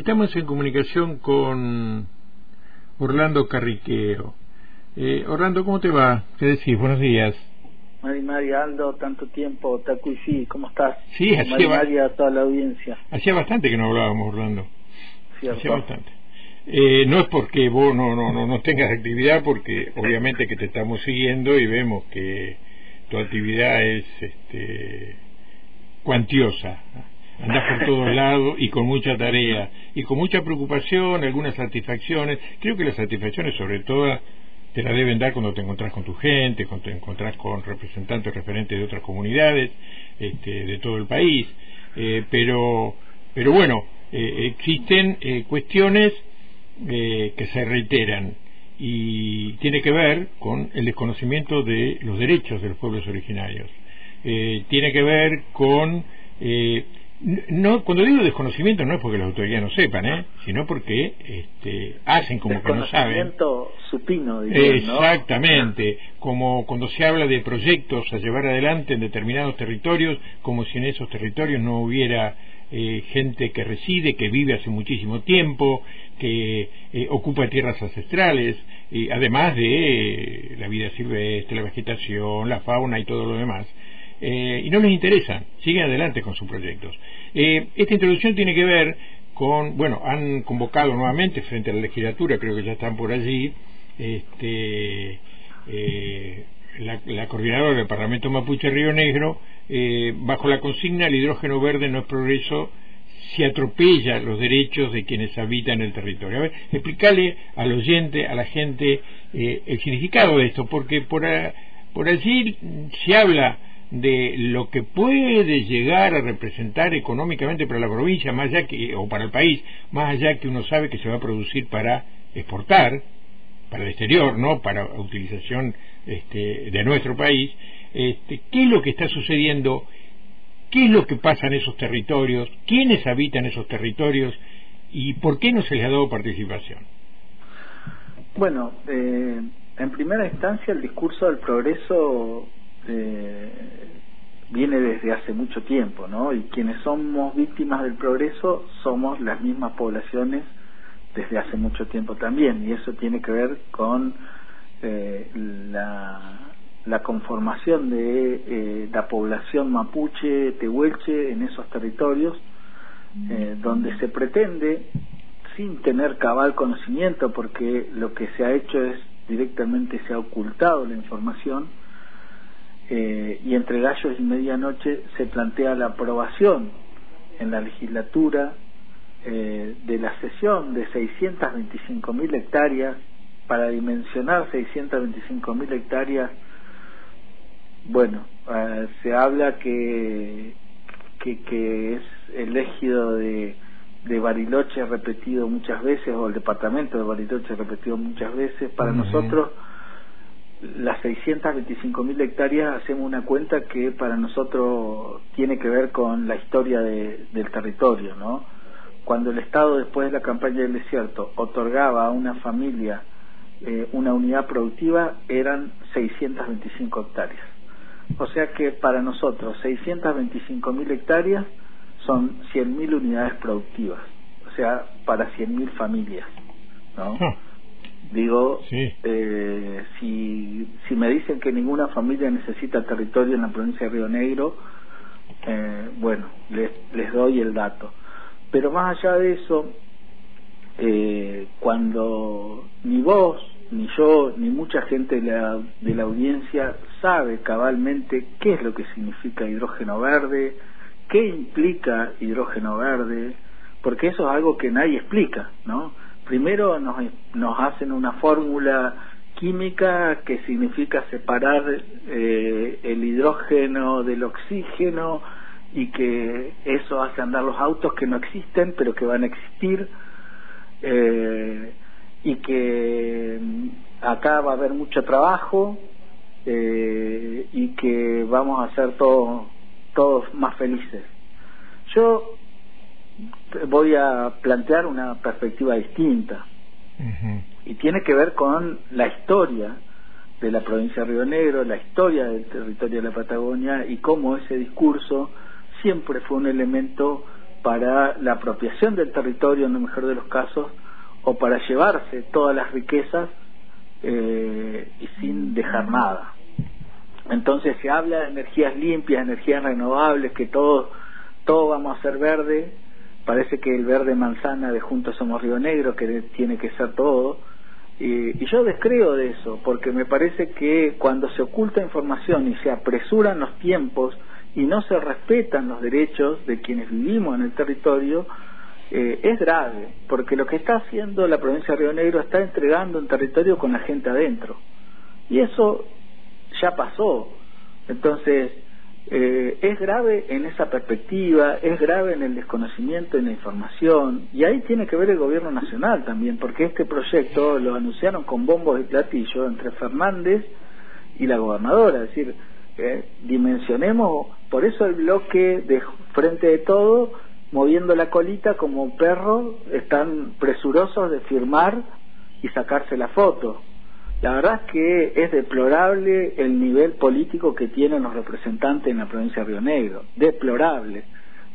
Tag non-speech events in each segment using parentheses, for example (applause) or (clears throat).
Estamos en comunicación con Orlando Carriqueo. Eh, Orlando, ¿cómo te va? ¿Qué decís? Buenos días. Mari María Aldo, tanto tiempo, Taku y ¿cómo estás? Sí, hacía, María, toda la audiencia. Hacía bastante que no hablábamos, Orlando. Hacía bastante. Eh, no es porque vos no, no, no, no tengas actividad, porque obviamente que te estamos siguiendo y vemos que tu actividad es este, cuantiosa andás por todos lados y con mucha tarea y con mucha preocupación, algunas satisfacciones. Creo que las satisfacciones, sobre todo, te las deben dar cuando te encontrás con tu gente, cuando te encontrás con representantes referentes de otras comunidades este, de todo el país. Eh, pero, pero bueno, eh, existen eh, cuestiones que se reiteran y tiene que ver con el desconocimiento de los derechos de los pueblos originarios. tiene que ver con no, cuando digo desconocimiento no es porque las autoridades no sepan, ¿eh? sino porque este, hacen como que no saben. supino, Exactamente, como cuando se habla de proyectos a llevar adelante en determinados territorios, como si en esos territorios no hubiera eh, gente que reside, que vive hace muchísimo tiempo, que eh, ocupa tierras ancestrales, y además de la vida silvestre, la vegetación, la fauna y todo lo demás. Eh, y no les interesa, siguen adelante con sus proyectos. Eh, esta introducción tiene que ver con, bueno, han convocado nuevamente frente a la legislatura, creo que ya están por allí, este, eh, la, coordinadora del Parlamento Mapuche Río Negro, bajo la consigna el hidrógeno verde no es progreso, se atropella los derechos de quienes habitan el territorio. A ver, explícale al oyente, a la gente, el significado de esto, porque por, por allí se habla de lo que puede llegar a representar económicamente para la provincia, más allá que, o para el país, más allá que uno sabe que se va a producir para exportar, para el exterior, no para utilización este, de nuestro país, este, qué es lo que está sucediendo, qué es lo que pasa en esos territorios, quiénes habitan esos territorios y por qué no se les ha dado participación. Bueno, eh, en primera instancia el discurso del progreso eh, viene desde hace mucho tiempo, ¿no? Y quienes somos víctimas del progreso somos las mismas poblaciones desde hace mucho tiempo también, y eso tiene que ver con eh, la, conformación de eh, la población mapuche, tehuelche en esos territorios, eh, donde se pretende, sin tener cabal conocimiento, porque lo que se ha hecho es directamente se ha ocultado la información, eh, y entre gallos y medianoche se plantea la aprobación en la legislatura eh, de la cesión de 625 mil hectáreas para dimensionar 625 mil hectáreas bueno eh, se habla que, que, es el ejido de, de Bariloche repetido muchas veces o el departamento de Bariloche repetido muchas veces para nosotros las 625 mil hectáreas hacemos una cuenta que para nosotros tiene que ver con la historia del territorio, ¿no? Cuando el Estado después de la campaña del desierto otorgaba a una familia eh, una unidad productiva eran 625 hectáreas. O sea que para nosotros 625 mil hectáreas son 100 mil unidades productivas, o sea, para 100 mil familias, ¿no? Ah. Digo, eh, si, si me dicen que ninguna familia necesita territorio en la provincia de Río Negro, eh, bueno, les, les doy el dato. Pero más allá de eso, eh, cuando ni vos, ni yo, ni mucha gente de la, de la audiencia sabe cabalmente qué es lo que significa hidrógeno verde, qué implica hidrógeno verde, porque eso es algo que nadie explica, ¿no? Primero nos, nos hacen una fórmula química que significa separar eh, el hidrógeno del oxígeno y que eso hace andar los autos que no existen pero que van a existir eh, y que mm, acá va a haber mucho trabajo eh, y que vamos a ser todos todos más felices. Yo voy a plantear una perspectiva distinta y tiene que ver con la historia de la provincia de Río Negro, la historia del territorio de la Patagonia y cómo ese discurso siempre fue un elemento para la apropiación del territorio en el mejor de los casos o para llevarse todas las riquezas eh, y sin dejar nada. Entonces se habla de energías limpias, energías renovables, que todo, todo vamos a ser verde. Parece que el verde manzana de Juntos Somos Río Negro, que tiene que ser todo. Y, yo descreo de eso, porque me parece que cuando se oculta información y se apresuran los tiempos y no se respetan los derechos de quienes vivimos en el territorio, eh, es grave, porque lo que está haciendo la provincia de Río Negro está entregando un territorio con la gente adentro. Y eso ya pasó. Entonces, eh, es grave en esa perspectiva, es grave en el desconocimiento de la información, y ahí tiene que ver el gobierno nacional también, porque este proyecto lo anunciaron con bombos y platillos entre Fernández y la gobernadora, es decir, eh, dimensionemos, por eso el bloque de frente de todo, moviendo la colita como un perro, están presurosos de firmar y sacarse la foto. La verdad es que es deplorable el nivel político que tienen los representantes en la provincia de Río Negro, deplorable.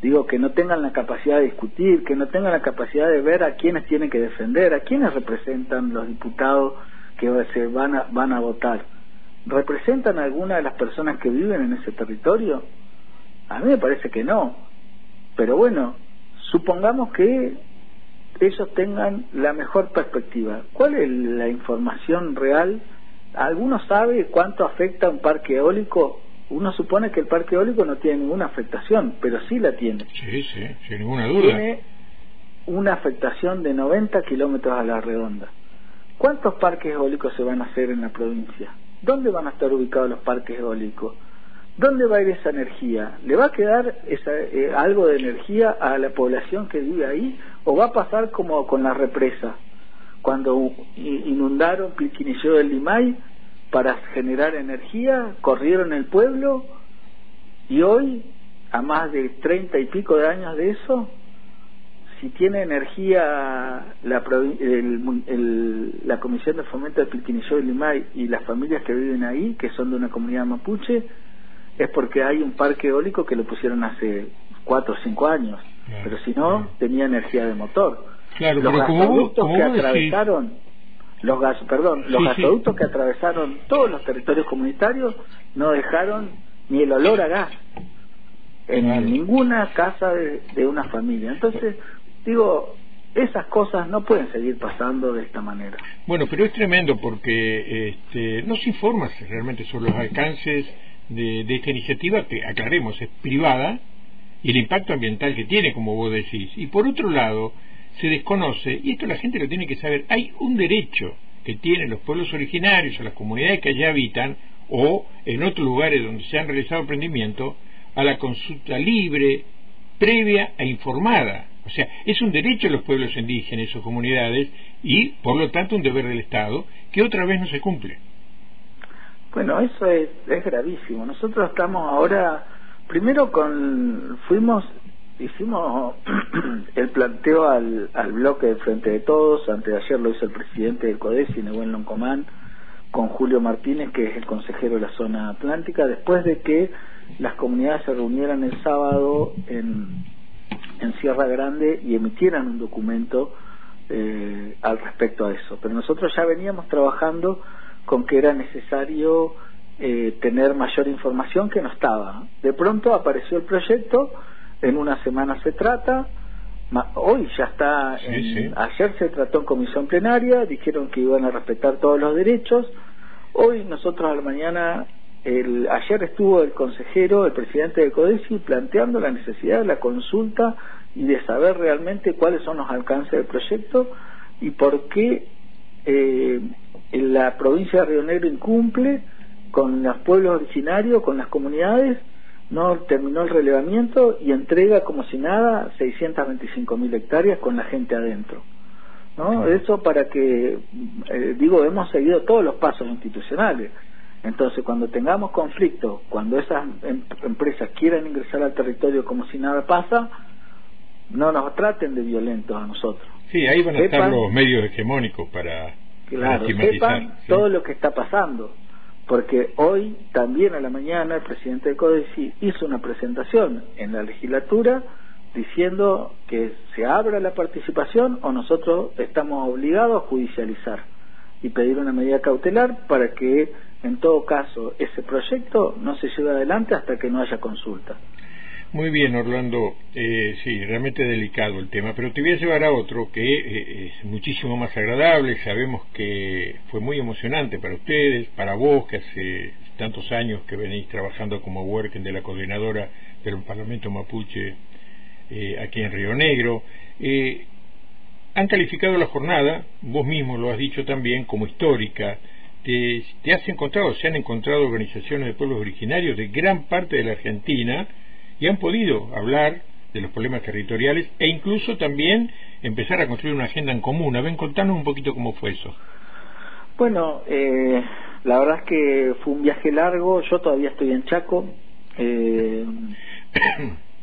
Digo, que no tengan la capacidad de discutir, que no tengan la capacidad de ver a quienes tienen que defender, a quienes representan los diputados que se van a, van a votar. ¿Representan a alguna de las personas que viven en ese territorio? A mí me parece que no. Pero bueno, supongamos que ellos tengan la mejor perspectiva. ¿Cuál es la información real? ¿Alguno sabe cuánto afecta un parque eólico? Uno supone que el parque eólico no tiene ninguna afectación, pero sí la tiene. Sí, sí, sin ninguna duda. Tiene una afectación de 90 kilómetros a la redonda. ¿Cuántos parques eólicos se van a hacer en la provincia? ¿Dónde van a estar ubicados los parques eólicos? ¿Dónde va a ir esa energía? ¿Le va a quedar esa, eh, algo de energía a la población que vive ahí? ¿O va a pasar como con la represa? Cuando inundaron Pilquinillo del Limay para generar energía, corrieron el pueblo y hoy, a más de treinta y pico de años de eso, si tiene energía la, la Comisión de Fomento de Pilquinillo del Limay y las familias que viven ahí, que son de una comunidad mapuche, es porque hay un parque eólico que lo pusieron hace cuatro o cinco años, pero si no, tenía energía de motor. Claro, los gasoductos que atravesaron, los gas, perdón, los gasoductos que atravesaron todos los territorios comunitarios no dejaron ni el olor a gas en ninguna casa de, de una familia. Entonces, digo, esas cosas no pueden seguir pasando de esta manera. Bueno, pero es tremendo porque este, no se informa realmente sobre los alcances de, esta iniciativa, que aclaremos, es privada, y el impacto ambiental que tiene, como vos decís. Y por otro lado, se desconoce, y esto la gente lo tiene que saber, hay un derecho que tienen los pueblos originarios o las comunidades que allá habitan, o en otros lugares donde se han realizado emprendimientos, a la consulta libre, previa e informada. O sea, es un derecho de los pueblos indígenas o comunidades y, por lo tanto, un deber del Estado que otra vez no se cumple. Bueno, eso es, gravísimo. Nosotros estamos ahora, primero con, fuimos, hicimos (clears throat) el planteo al, al bloque de Frente de Todos, antes de ayer lo hizo el presidente del CODESI, Nebuen Loncomán, con Julio Martínez, que es el consejero de la zona atlántica, después de que las comunidades se reunieran el sábado en, en Sierra Grande y emitieran un documento eh, al respecto a eso. Pero nosotros ya veníamos trabajando con que era necesario eh, tener mayor información que no estaba. De pronto apareció el proyecto, en una semana se trata, hoy ya está, ayer se trató en comisión plenaria, dijeron que iban a respetar todos los derechos, hoy nosotros a la mañana, el, ayer estuvo el consejero, el presidente de CODESI, planteando la necesidad de la consulta y de saber realmente cuáles son los alcances del proyecto y por qué eh, la provincia de Río Negro incumple con los pueblos originarios, con las comunidades, no terminó el relevamiento y entrega como si nada 625 mil hectáreas con la gente adentro. ¿no? Eso para que, eh, digo, hemos seguido todos los pasos institucionales. Entonces, cuando tengamos conflicto, cuando esas em, empresas quieran ingresar al territorio como si nada pasa, no nos traten de violentos a nosotros. Sí, ahí van a estar los medios hegemónicos para Claro, sepan todo lo que está pasando, porque hoy también a la mañana el presidente de CODESI hizo una presentación en la legislatura diciendo que se abra la participación o nosotros estamos obligados a judicializar y pedir una medida cautelar para que en todo caso ese proyecto no se lleve adelante hasta que no haya consulta. Muy bien, Orlando. Eh, sí, realmente delicado el tema, pero te voy a llevar a otro que eh, es muchísimo más agradable. Sabemos que fue muy emocionante para ustedes, para vos, que hace tantos años que venís trabajando como working de la coordinadora del Parlamento Mapuche eh, aquí en Río Negro. Eh, han calificado la jornada, vos mismo lo has dicho también, como histórica. Te, te has encontrado, se han encontrado organizaciones de pueblos originarios de gran parte de la Argentina, y han podido hablar de los problemas territoriales e incluso también empezar a construir una agenda en común. A ver, contanos un poquito cómo fue eso. Bueno, eh, la verdad es que fue un viaje largo, yo todavía estoy en Chaco, eh,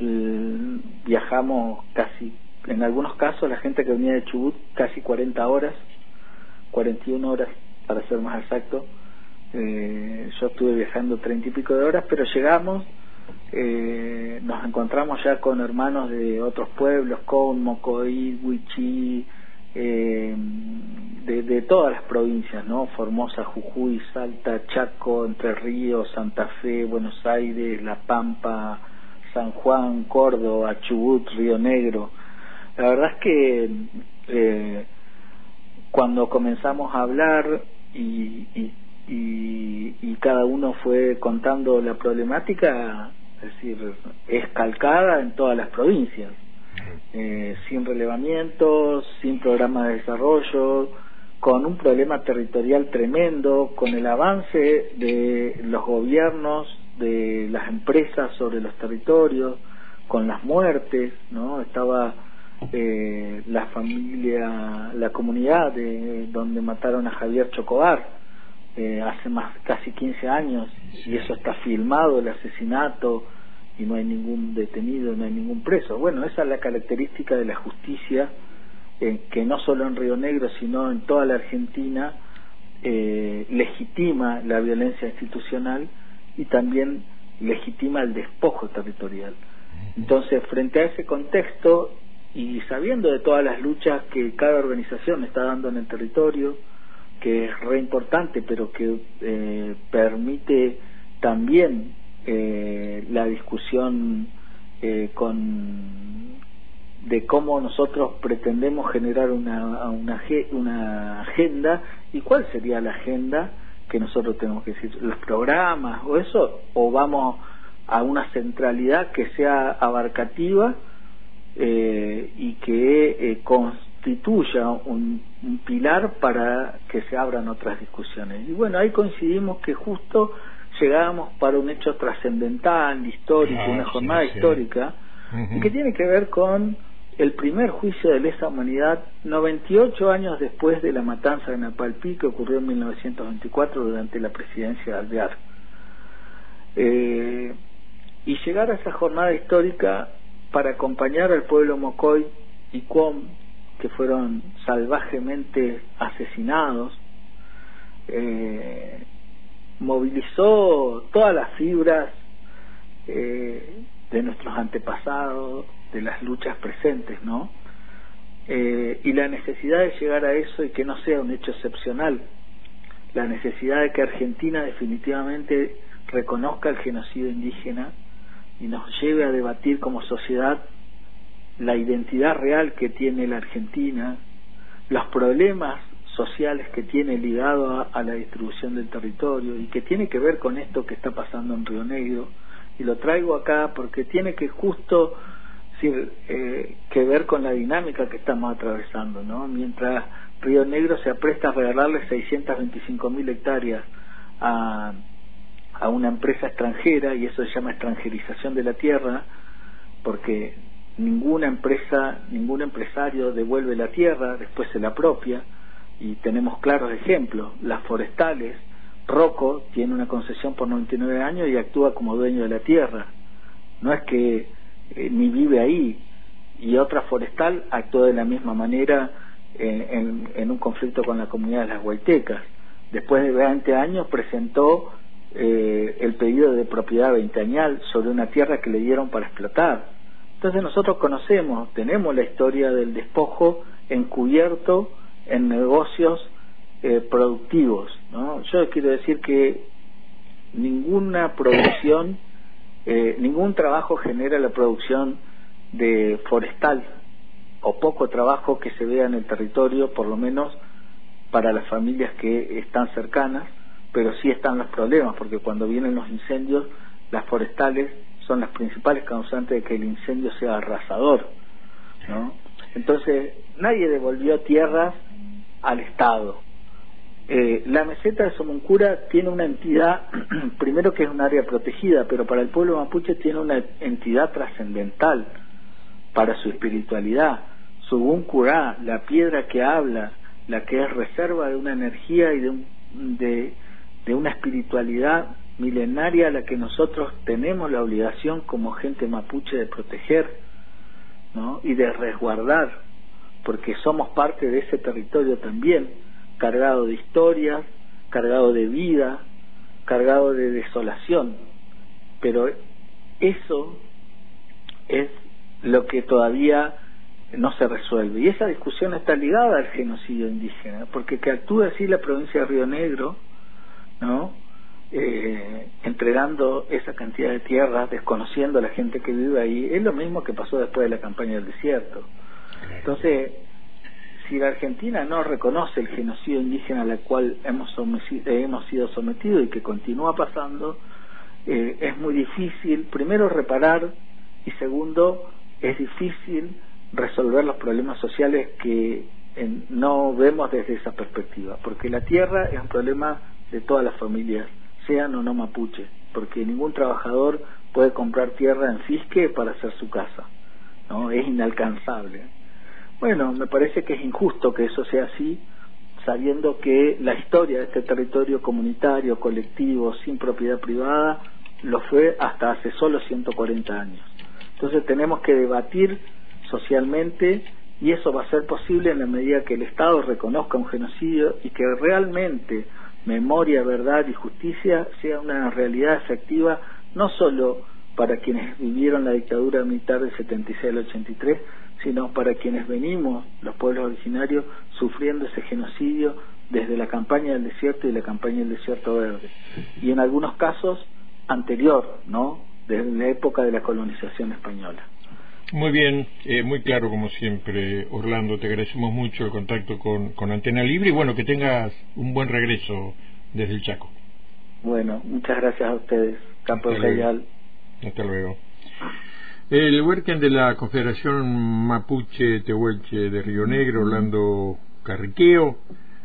(coughs) viajamos casi, en algunos casos la gente que venía de Chubut casi 40 horas, 41 horas para ser más exacto, eh, yo estuve viajando 30 y pico de horas, pero llegamos, eh, nos encontramos ya con hermanos de otros pueblos, con Mocoí, Huichí, eh, de, todas las provincias, ¿no? Formosa, Jujuy, Salta, Chaco, Entre Ríos, Santa Fe, Buenos Aires, La Pampa, San Juan, Córdoba, Chubut, Río Negro. La verdad es que eh, cuando comenzamos a hablar y, y, y cada uno fue contando la problemática, es decir, es calcada en todas las provincias, eh, sin relevamientos, sin programa de desarrollo, con un problema territorial tremendo, con el avance de los gobiernos, de las empresas sobre los territorios, con las muertes, ¿no? Estaba eh, la familia, la comunidad de donde mataron a Javier Chocobar eh, hace más casi 15 años y eso está filmado el asesinato y no hay ningún detenido, no hay ningún preso. Bueno, esa es la característica de la justicia eh, que no solo en Río Negro, sino en toda la Argentina eh, legitima la violencia institucional y también legitima el despojo territorial. Entonces, frente a ese contexto y sabiendo de todas las luchas que cada organización está dando en el territorio, que es re importante, pero que eh, permite también eh, la discusión eh, con de cómo nosotros pretendemos generar una, una, una agenda y cuál sería la agenda que nosotros tenemos que decir, los programas o eso, o vamos a una centralidad que sea abarcativa eh, y que eh, constituya un, un, pilar para que se abran otras discusiones. Y bueno, ahí coincidimos que justo llegábamos para un hecho trascendental, histórico, ah, una jornada histórica, y que tiene que ver con el primer juicio de lesa humanidad 98 años después de la matanza de Napalpí que ocurrió en 1924 durante la presidencia de Alvear. Eh, y llegar a esa jornada histórica para acompañar al pueblo Mocoy y Cuom, que fueron salvajemente asesinados, eh, movilizó todas las fibras eh, de nuestros antepasados, de las luchas presentes, ¿no? Eh, y la necesidad de llegar a eso y que no sea un hecho excepcional, la necesidad de que Argentina definitivamente reconozca el genocidio indígena y nos lleve a debatir como sociedad la identidad real que tiene la Argentina, los problemas sociales que tiene ligado a, la distribución del territorio y que tiene que ver con esto que está pasando en Río Negro y lo traigo acá porque tiene que justo decir, eh, que ver con la dinámica que estamos atravesando no mientras Río Negro se apresta a regalarle 625 mil hectáreas a, a una empresa extranjera y eso se llama extranjerización de la tierra porque ninguna empresa ningún empresario devuelve la tierra después se la apropia y tenemos claros ejemplos. Las forestales, Rocco tiene una concesión por 99 años y actúa como dueño de la tierra. No es que eh, ni vive ahí. Y otra forestal actuó de la misma manera en, en, un conflicto con la comunidad de las Huaytecas. Después de 20 años presentó eh, el pedido de propiedad veinteañal sobre una tierra que le dieron para explotar. Entonces nosotros conocemos, tenemos la historia del despojo encubierto en negocios eh, productivos. ¿no? Yo quiero decir que ninguna producción, eh, ningún trabajo genera la producción de forestal o poco trabajo que se vea en el territorio, por lo menos para las familias que están cercanas, pero sí están los problemas, porque cuando vienen los incendios, las forestales son las principales causantes de que el incendio sea arrasador. Entonces, nadie devolvió tierras al Estado. Eh, la meseta de Somoncura tiene una entidad, (clears throat) primero que es un área protegida, pero para el pueblo mapuche tiene una entidad trascendental para su espiritualidad. Su Curá, la piedra que habla, la que es reserva de una energía y de, de, de una espiritualidad milenaria a la que nosotros tenemos la obligación como gente mapuche de proteger ¿no? y de resguardar, porque somos parte de ese territorio también, cargado de historias, cargado de vida, cargado de desolación. Pero eso es lo que todavía no se resuelve. Y esa discusión está ligada al genocidio indígena, porque que actúe así la provincia de Río Negro, ¿no? Eh, entregando esa cantidad de tierras, desconociendo a la gente que vive ahí, es lo mismo que pasó después de la campaña del desierto. Entonces, si la Argentina no reconoce el genocidio indígena al cual hemos, hemos sido sometidos y que continúa pasando, eh, es muy difícil, primero, reparar y segundo, es difícil resolver los problemas sociales que no vemos desde esa perspectiva, porque la tierra es un problema de todas las familias, sean o no mapuche, porque ningún trabajador puede comprar tierra en Fisque para hacer su casa, ¿no? Es inalcanzable. Bueno, me parece que es injusto que eso sea así, sabiendo que la historia de este territorio comunitario, colectivo, sin propiedad privada, lo fue hasta hace solo 140 años. Entonces tenemos que debatir socialmente y eso va a ser posible en la medida que el Estado reconozca un genocidio y que realmente memoria, verdad y justicia sea una realidad efectiva no solo para quienes vivieron la dictadura militar del 76 al 83, sino para quienes venimos, los pueblos originarios, sufriendo ese genocidio desde la campaña del desierto y la campaña del desierto verde. Y en algunos casos anterior, ¿no? Desde la época de la colonización española. Muy bien, eh, muy claro como siempre, Orlando. Te agradecemos mucho el contacto con, con Antena Libre y bueno, que tengas un buen regreso desde el Chaco. Bueno, muchas gracias a ustedes, Campo Real. Hasta luego. El huercan de la Confederación Mapuche Tehuelche de Río Negro, Orlando Carriqueo,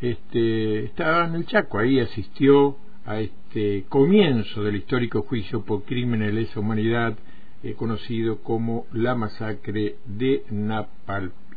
este, estaba en el Chaco, ahí asistió a este comienzo del histórico juicio por crímenes de lesa humanidad eh, conocido como la masacre de Napalpá.